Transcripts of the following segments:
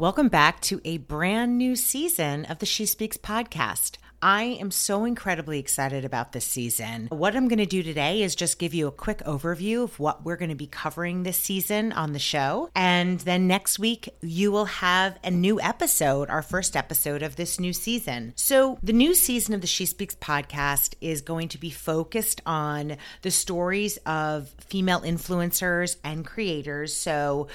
Welcome back to a brand new season of the She Speaks podcast. I am so incredibly excited about this season. What I'm going to do today is just give you a quick overview of what we're going to be covering this season on the show. And then next week, you will have a new episode, our first episode of this new season. So, the new season of the She Speaks podcast is going to be focused on the stories of female influencers and creators. So,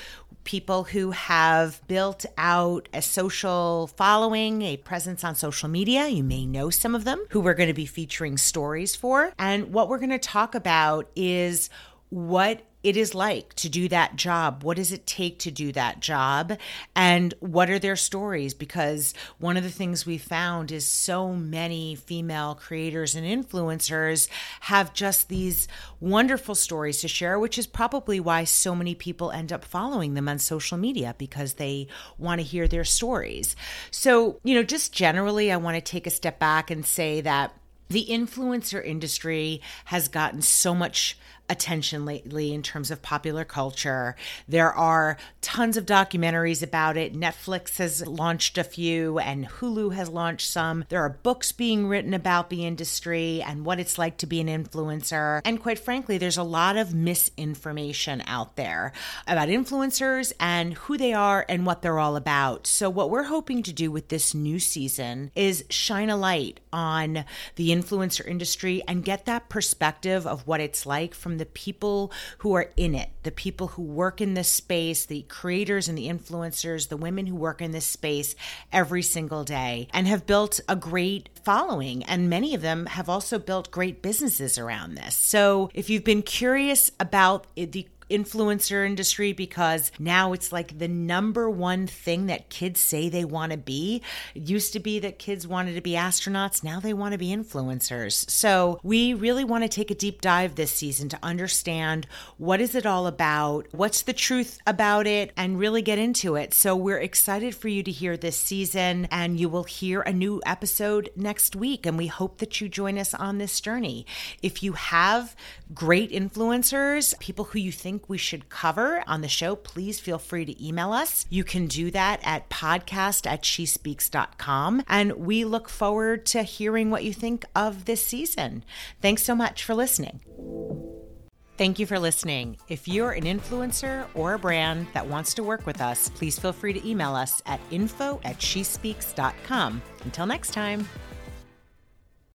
people who have built out a social following, a presence on social media. You may know some of them who we're going to be featuring stories for. And what we're going to talk about is what it is like to do that job. What does it take to do that job? And what are their stories? Because one of the things we found is so many female creators and influencers have just these wonderful stories to share, which is probably why so many people end up following them on social media because they want to hear their stories. So, you know, just generally, I want to take a step back and say that the influencer industry has gotten so much attention lately in terms of popular culture. There are tons of documentaries about it. Netflix has launched a few, and Hulu has launched some. There are books being written about the industry and what it's like to be an influencer. And quite frankly, there's a lot of misinformation out there about influencers and who they are and what they're all about. So, what we're hoping to do with this new season is shine a light on the influencer industry and get that perspective of what it's like from the people who are in it, the people who work in this space, the creators and the influencers, the women who work in this space every single day and have built a great following. And many of them have also built great businesses around this. So if you've been curious about the influencer industry because now it's like the number one thing that kids say they want to be. It used to be that kids wanted to be astronauts, now they want to be influencers. So, we really want to take a deep dive this season to understand what is it all about, what's the truth about it and really get into it. So, we're excited for you to hear this season and you will hear a new episode next week and we hope that you join us on this journey. If you have great influencers, people who you think think we should cover on the show, please feel free to email us. You can do that at podcast at shespeaks.com. And we look forward to hearing what you think of this season. Thanks so much for listening. Thank you for listening. If you're an influencer or a brand that wants to work with us, please feel free to email us at info at shespeaks.com. Until next time.